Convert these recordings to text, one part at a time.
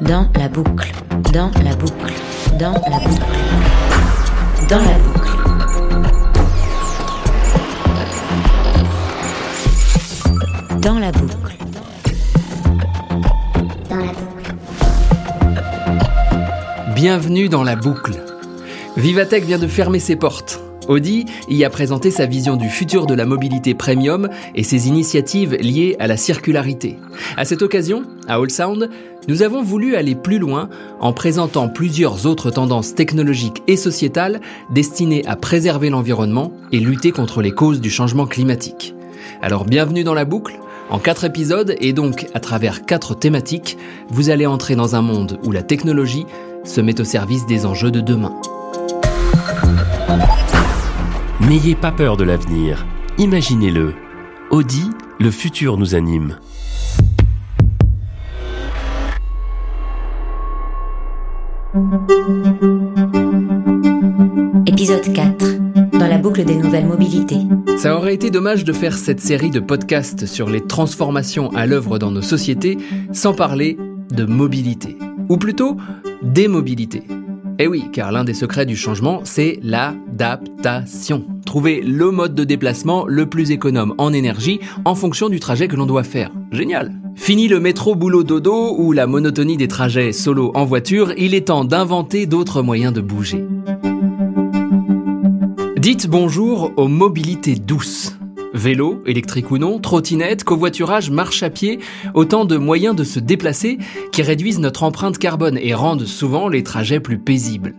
Dans la boucle, dans la boucle, dans la boucle, dans la boucle. Dans la boucle. Dans la boucle. Bienvenue dans la boucle. Vivatech vient de fermer ses portes. Audi y a présenté sa vision du futur de la mobilité premium et ses initiatives liées à la circularité. À cette occasion, à All Sound, nous avons voulu aller plus loin en présentant plusieurs autres tendances technologiques et sociétales destinées à préserver l'environnement et lutter contre les causes du changement climatique. Alors bienvenue dans la boucle. En quatre épisodes et donc à travers quatre thématiques, vous allez entrer dans un monde où la technologie se met au service des enjeux de demain. N'ayez pas peur de l'avenir. Imaginez-le. Audi, le futur nous anime. Épisode 4. Dans la boucle des nouvelles mobilités. Ça aurait été dommage de faire cette série de podcasts sur les transformations à l'œuvre dans nos sociétés sans parler de mobilité. Ou plutôt, démobilité. Eh oui, car l'un des secrets du changement, c'est l'adaptation. Trouver le mode de déplacement le plus économe en énergie en fonction du trajet que l'on doit faire. Génial Fini le métro boulot dodo ou la monotonie des trajets solo en voiture, il est temps d'inventer d'autres moyens de bouger. Dites bonjour aux mobilités douces. Vélo, électrique ou non, trottinette, covoiturage, marche à pied, autant de moyens de se déplacer qui réduisent notre empreinte carbone et rendent souvent les trajets plus paisibles.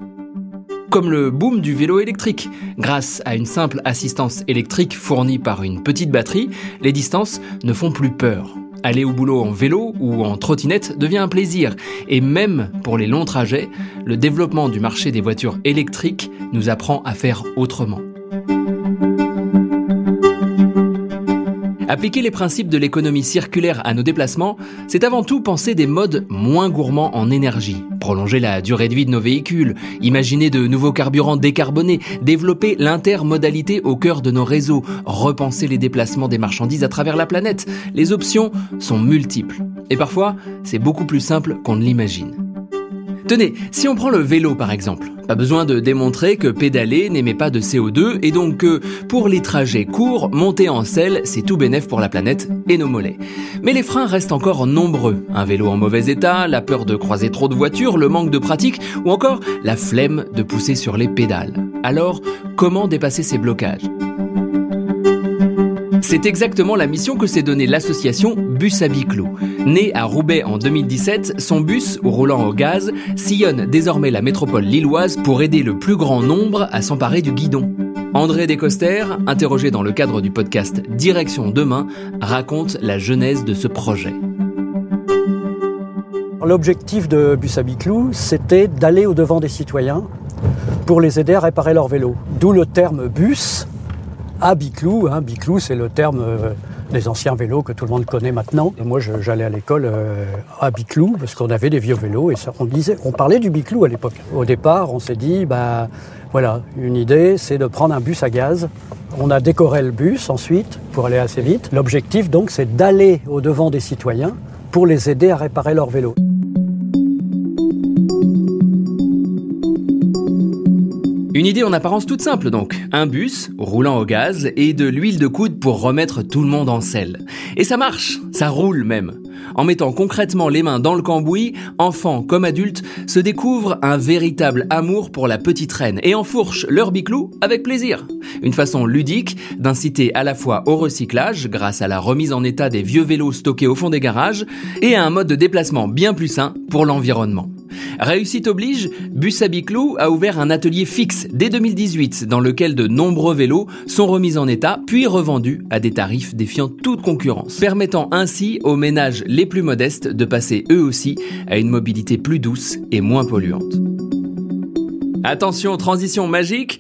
Comme le boom du vélo électrique. Grâce à une simple assistance électrique fournie par une petite batterie, les distances ne font plus peur. Aller au boulot en vélo ou en trottinette devient un plaisir. Et même pour les longs trajets, le développement du marché des voitures électriques nous apprend à faire autrement. Appliquer les principes de l'économie circulaire à nos déplacements, c'est avant tout penser des modes moins gourmands en énergie, prolonger la durée de vie de nos véhicules, imaginer de nouveaux carburants décarbonés, développer l'intermodalité au cœur de nos réseaux, repenser les déplacements des marchandises à travers la planète. Les options sont multiples. Et parfois, c'est beaucoup plus simple qu'on ne l'imagine. Tenez, si on prend le vélo par exemple, pas besoin de démontrer que pédaler n'émet pas de CO2 et donc que pour les trajets courts, monter en selle, c'est tout bénef pour la planète et nos mollets. Mais les freins restent encore nombreux. Un vélo en mauvais état, la peur de croiser trop de voitures, le manque de pratique ou encore la flemme de pousser sur les pédales. Alors, comment dépasser ces blocages? C'est exactement la mission que s'est donnée l'association Bus à Biclot. Né à Roubaix en 2017, son bus, roulant au gaz, sillonne désormais la métropole lilloise pour aider le plus grand nombre à s'emparer du guidon. André Descoster, interrogé dans le cadre du podcast Direction Demain, raconte la genèse de ce projet. L'objectif de Bus à Biclou, c'était d'aller au-devant des citoyens pour les aider à réparer leur vélo. D'où le terme bus, à Biclou. Hein. Biclou, c'est le terme euh, des anciens vélos que tout le monde connaît maintenant. Moi, j'allais à l'école euh, à Biclou parce qu'on avait des vieux vélos et ça, on, disait, on parlait du Biclou à l'époque. Au départ, on s'est dit, bah, voilà, une idée, c'est de prendre un bus à gaz. On a décoré le bus ensuite pour aller assez vite. L'objectif, donc, c'est d'aller au devant des citoyens pour les aider à réparer leur vélo. Une idée en apparence toute simple donc. Un bus, roulant au gaz, et de l'huile de coude pour remettre tout le monde en selle. Et ça marche, ça roule même. En mettant concrètement les mains dans le cambouis, enfants comme adultes se découvrent un véritable amour pour la petite reine et enfourchent leur biclou avec plaisir. Une façon ludique d'inciter à la fois au recyclage grâce à la remise en état des vieux vélos stockés au fond des garages et à un mode de déplacement bien plus sain pour l'environnement. Réussite oblige, Bus à a ouvert un atelier fixe dès 2018 dans lequel de nombreux vélos sont remis en état puis revendus à des tarifs défiant toute concurrence, permettant ainsi aux ménages les plus modestes de passer eux aussi à une mobilité plus douce et moins polluante. Attention, transition magique.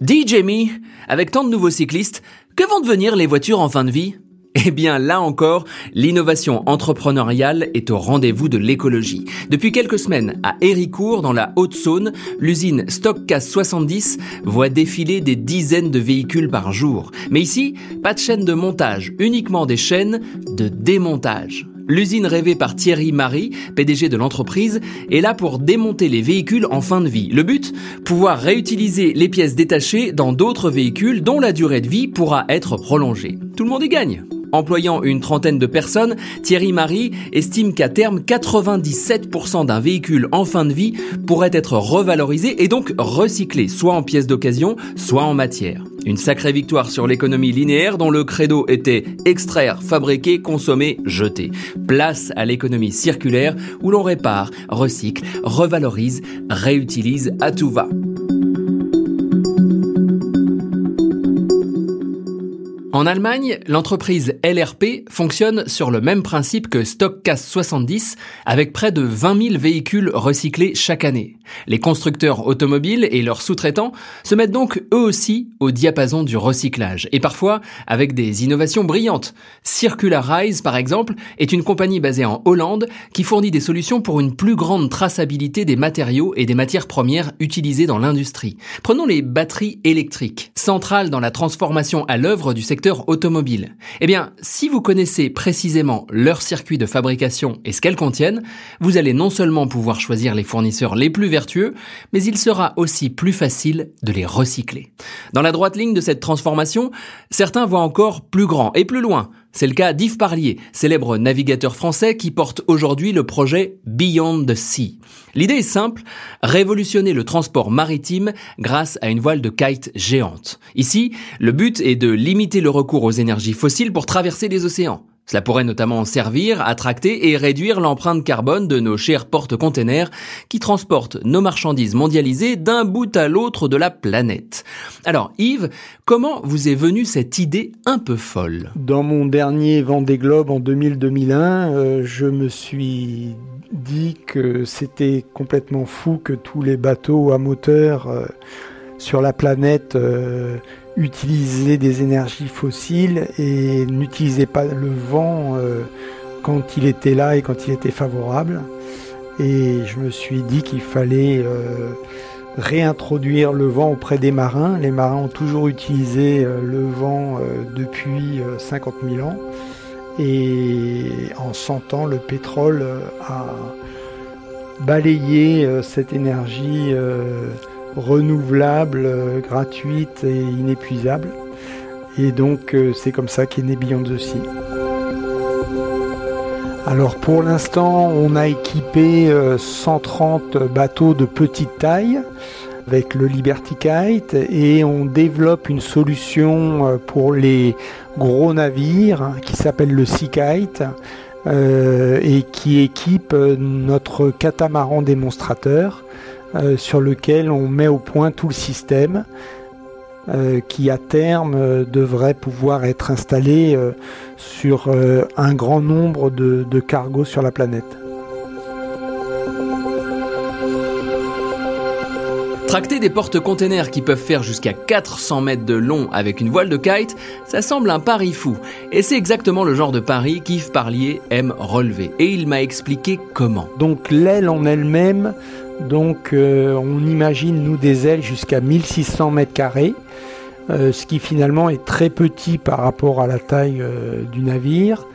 Dis Jamie, avec tant de nouveaux cyclistes, que vont devenir les voitures en fin de vie? Eh bien là encore, l'innovation entrepreneuriale est au rendez-vous de l'écologie. Depuis quelques semaines, à Héricourt, dans la Haute-Saône, l'usine Stockcast 70 voit défiler des dizaines de véhicules par jour. Mais ici, pas de chaîne de montage, uniquement des chaînes de démontage. L'usine rêvée par Thierry Marie, PDG de l'entreprise, est là pour démonter les véhicules en fin de vie. Le but Pouvoir réutiliser les pièces détachées dans d'autres véhicules dont la durée de vie pourra être prolongée. Tout le monde y gagne. Employant une trentaine de personnes, Thierry Marie estime qu'à terme, 97% d'un véhicule en fin de vie pourrait être revalorisé et donc recyclé, soit en pièces d'occasion, soit en matière. Une sacrée victoire sur l'économie linéaire dont le credo était extraire, fabriquer, consommer, jeter. Place à l'économie circulaire où l'on répare, recycle, revalorise, réutilise à tout va. En Allemagne, l'entreprise LRP fonctionne sur le même principe que Stockcast 70, avec près de 20 000 véhicules recyclés chaque année. Les constructeurs automobiles et leurs sous-traitants se mettent donc eux aussi au diapason du recyclage, et parfois avec des innovations brillantes. Circularize, par exemple, est une compagnie basée en Hollande qui fournit des solutions pour une plus grande traçabilité des matériaux et des matières premières utilisées dans l'industrie. Prenons les batteries électriques, centrales dans la transformation à l'œuvre du secteur automobile. Eh bien, si vous connaissez précisément leur circuit de fabrication et ce qu'elles contiennent, vous allez non seulement pouvoir choisir les fournisseurs les plus vertueux, mais il sera aussi plus facile de les recycler. Dans la droite ligne de cette transformation, certains voient encore plus grand et plus loin. C'est le cas d'Yves Parlier, célèbre navigateur français qui porte aujourd'hui le projet Beyond the Sea. L'idée est simple, révolutionner le transport maritime grâce à une voile de kite géante. Ici, le but est de limiter le recours aux énergies fossiles pour traverser les océans. Cela pourrait notamment servir à tracter et réduire l'empreinte carbone de nos chers porte-containers qui transportent nos marchandises mondialisées d'un bout à l'autre de la planète. Alors Yves, comment vous est venue cette idée un peu folle? Dans mon dernier Vendée Globe en 2000-2001, euh, je me suis dit que c'était complètement fou que tous les bateaux à moteur euh, sur la planète euh, utiliser des énergies fossiles et n'utiliser pas le vent euh, quand il était là et quand il était favorable. Et je me suis dit qu'il fallait euh, réintroduire le vent auprès des marins. Les marins ont toujours utilisé euh, le vent depuis 50 000 ans. Et en 100 ans, le pétrole a balayé cette énergie renouvelable, euh, gratuite et inépuisable. Et donc euh, c'est comme ça qu'est né Beyond the Sea. Alors pour l'instant, on a équipé 130 euh, bateaux de petite taille avec le Liberty Kite et on développe une solution pour les gros navires qui s'appelle le Sea Kite et qui équipe notre catamaran démonstrateur euh, sur lequel on met au point tout le système euh, qui à terme euh, devrait pouvoir être installé sur un grand nombre de, de cargos sur la planète. Tracter des porte-containers qui peuvent faire jusqu'à 400 mètres de long avec une voile de kite, ça semble un pari fou. Et c'est exactement le genre de pari qu'Yves Parlier aime relever. Et il m'a expliqué comment. Donc l'aile en elle-même donc euh, on imagine nous des ailes jusqu'à 1600 mètres carrés, euh, ce qui finalement est très petit par rapport à la taille euh, du navire.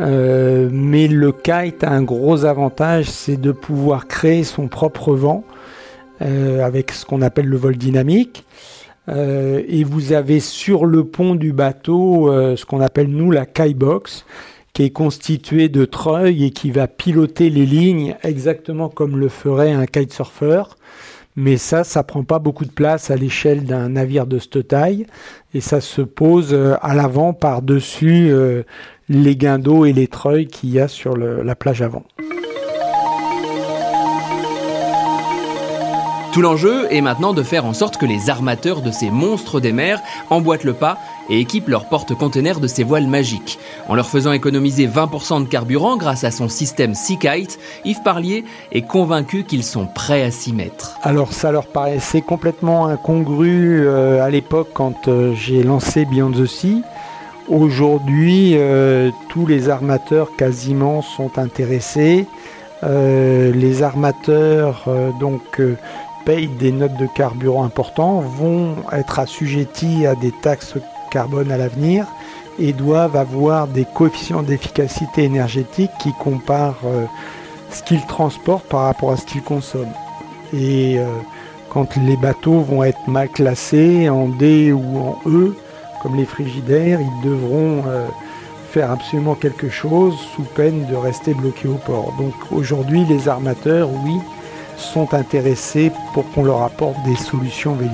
mais le kite a un gros avantage, c'est de pouvoir créer son propre vent avec ce qu'on appelle le vol dynamique. et vous avez sur le pont du bateau ce qu'on appelle nous la box qui est constitué de treuil et qui va piloter les lignes exactement comme le ferait un kitesurfer. Mais ça, ça prend pas beaucoup de place à l'échelle d'un navire de cette taille et ça se pose euh, à l'avant par-dessus euh, les guindeaux et les treuils qu'il y a sur la plage avant. Tout l'enjeu est maintenant de faire en sorte que les armateurs de ces monstres des mers emboîtent le pas et équipent leurs porte-containers de ces voiles magiques. En leur faisant économiser 20% de carburant grâce à son système Seakite, Yves Parlier est convaincu qu'ils sont prêts à s'y mettre. Alors ça leur paraissait complètement incongru euh, à l'époque quand euh, j'ai lancé Beyond the Sea. Aujourd'hui, euh, tous les armateurs quasiment sont intéressés. les armateurs donc payent des notes de carburant importants, vont être assujettis à des taxes carbone à l'avenir et doivent avoir des coefficients d'efficacité énergétique qui comparent euh, ce qu'ils transportent par rapport à ce qu'ils consomment. Et euh, quand les bateaux vont être mal classés en D ou en E, comme les frigidaires, ils devront euh, faire absolument quelque chose sous peine de rester bloqués au port. Donc aujourd'hui, les armateurs, oui, sont intéressés pour qu'on leur apporte des solutions véliques.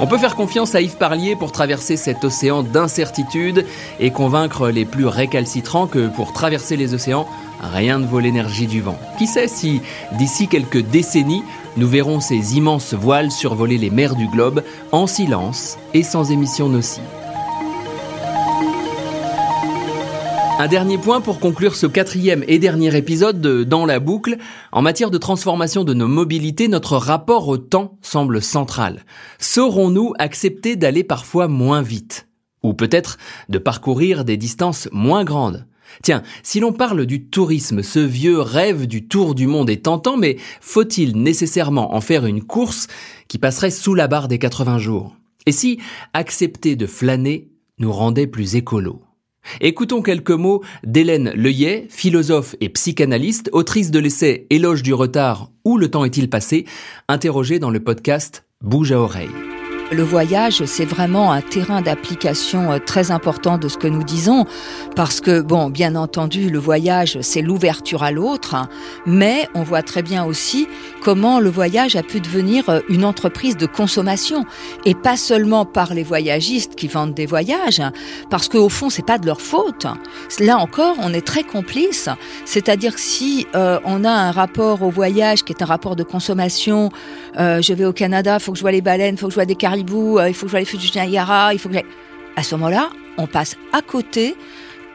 On peut faire confiance à Yves Parlier pour traverser cet océan d'incertitude et convaincre les plus récalcitrants que pour traverser les océans, rien ne vaut l'énergie du vent. Qui sait si, d'ici quelques décennies, nous verrons ces immenses voiles survoler les mers du globe en silence et sans émissions nocives. Un dernier point pour conclure ce quatrième et dernier épisode de Dans la boucle. En matière de transformation de nos mobilités, notre rapport au temps semble central. Saurons-nous accepter d'aller parfois moins vite Ou peut-être de parcourir des distances moins grandes? Tiens, si l'on parle du tourisme, ce vieux rêve du tour du monde est tentant, mais faut-il nécessairement en faire une course qui passerait sous la barre des 80 jours? Et si accepter de flâner nous rendait plus écolo Écoutons quelques mots d'Hélène Leuillet, philosophe et psychanalyste, autrice de l'essai Éloge du retard Où le temps est-il passé, interrogée dans le podcast Bouge à oreille. Le voyage, c'est vraiment un terrain d'application euh, très important de ce que nous disons, parce que, bon, bien entendu, le voyage, c'est l'ouverture à l'autre, hein, mais on voit très bien aussi comment le voyage a pu devenir euh, une entreprise de consommation, et pas seulement par les voyagistes qui vendent des voyages, hein, parce qu'au fond, c'est pas de leur faute. Là encore, on est très complice, c'est-à-dire que si euh, on a un rapport au voyage qui est un rapport de consommation, je vais au Canada, faut que je vois les baleines, faut que je vois des euh, il faut que du Niagara, il faut que À ce moment-là, on passe à côté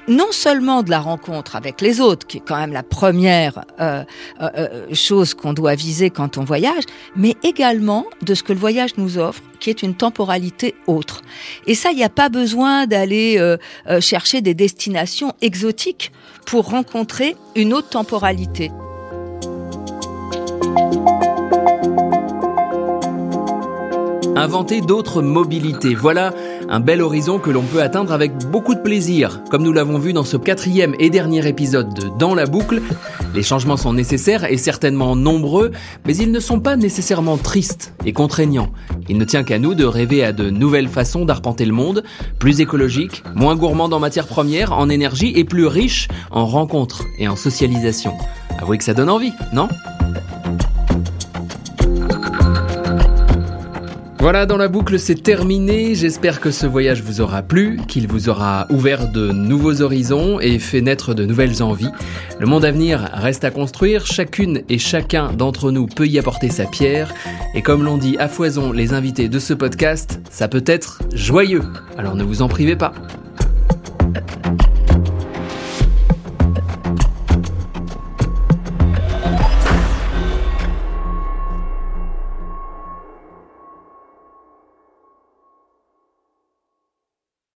non seulement de la rencontre avec les autres, qui est quand même la première euh, euh, chose qu'on doit viser quand on voyage, mais également de ce que le voyage nous offre, qui est une temporalité autre. Et ça, il n'y a pas besoin d'aller chercher des destinations exotiques pour rencontrer une autre temporalité. Inventer d'autres mobilités. Voilà un bel horizon que l'on peut atteindre avec beaucoup de plaisir. Comme nous l'avons vu dans ce quatrième et dernier épisode de Dans la boucle, les changements sont nécessaires et certainement nombreux, mais ils ne sont pas nécessairement tristes et contraignants. Il ne tient qu'à nous de rêver à de nouvelles façons d'arpenter le monde, plus écologiques, moins gourmandes en matières premières, en énergie et plus riches en rencontres et en socialisation. Avouez que ça donne envie, non? Voilà, dans la boucle, c'est terminé. J'espère que ce voyage vous aura plu, qu'il vous aura ouvert de nouveaux horizons et fait naître de nouvelles envies. Le monde à venir reste à construire. Chacune et chacun d'entre nous peut y apporter sa pierre. Et comme l'ont dit à foison les invités de ce podcast, ça peut être joyeux. Alors ne vous en privez pas.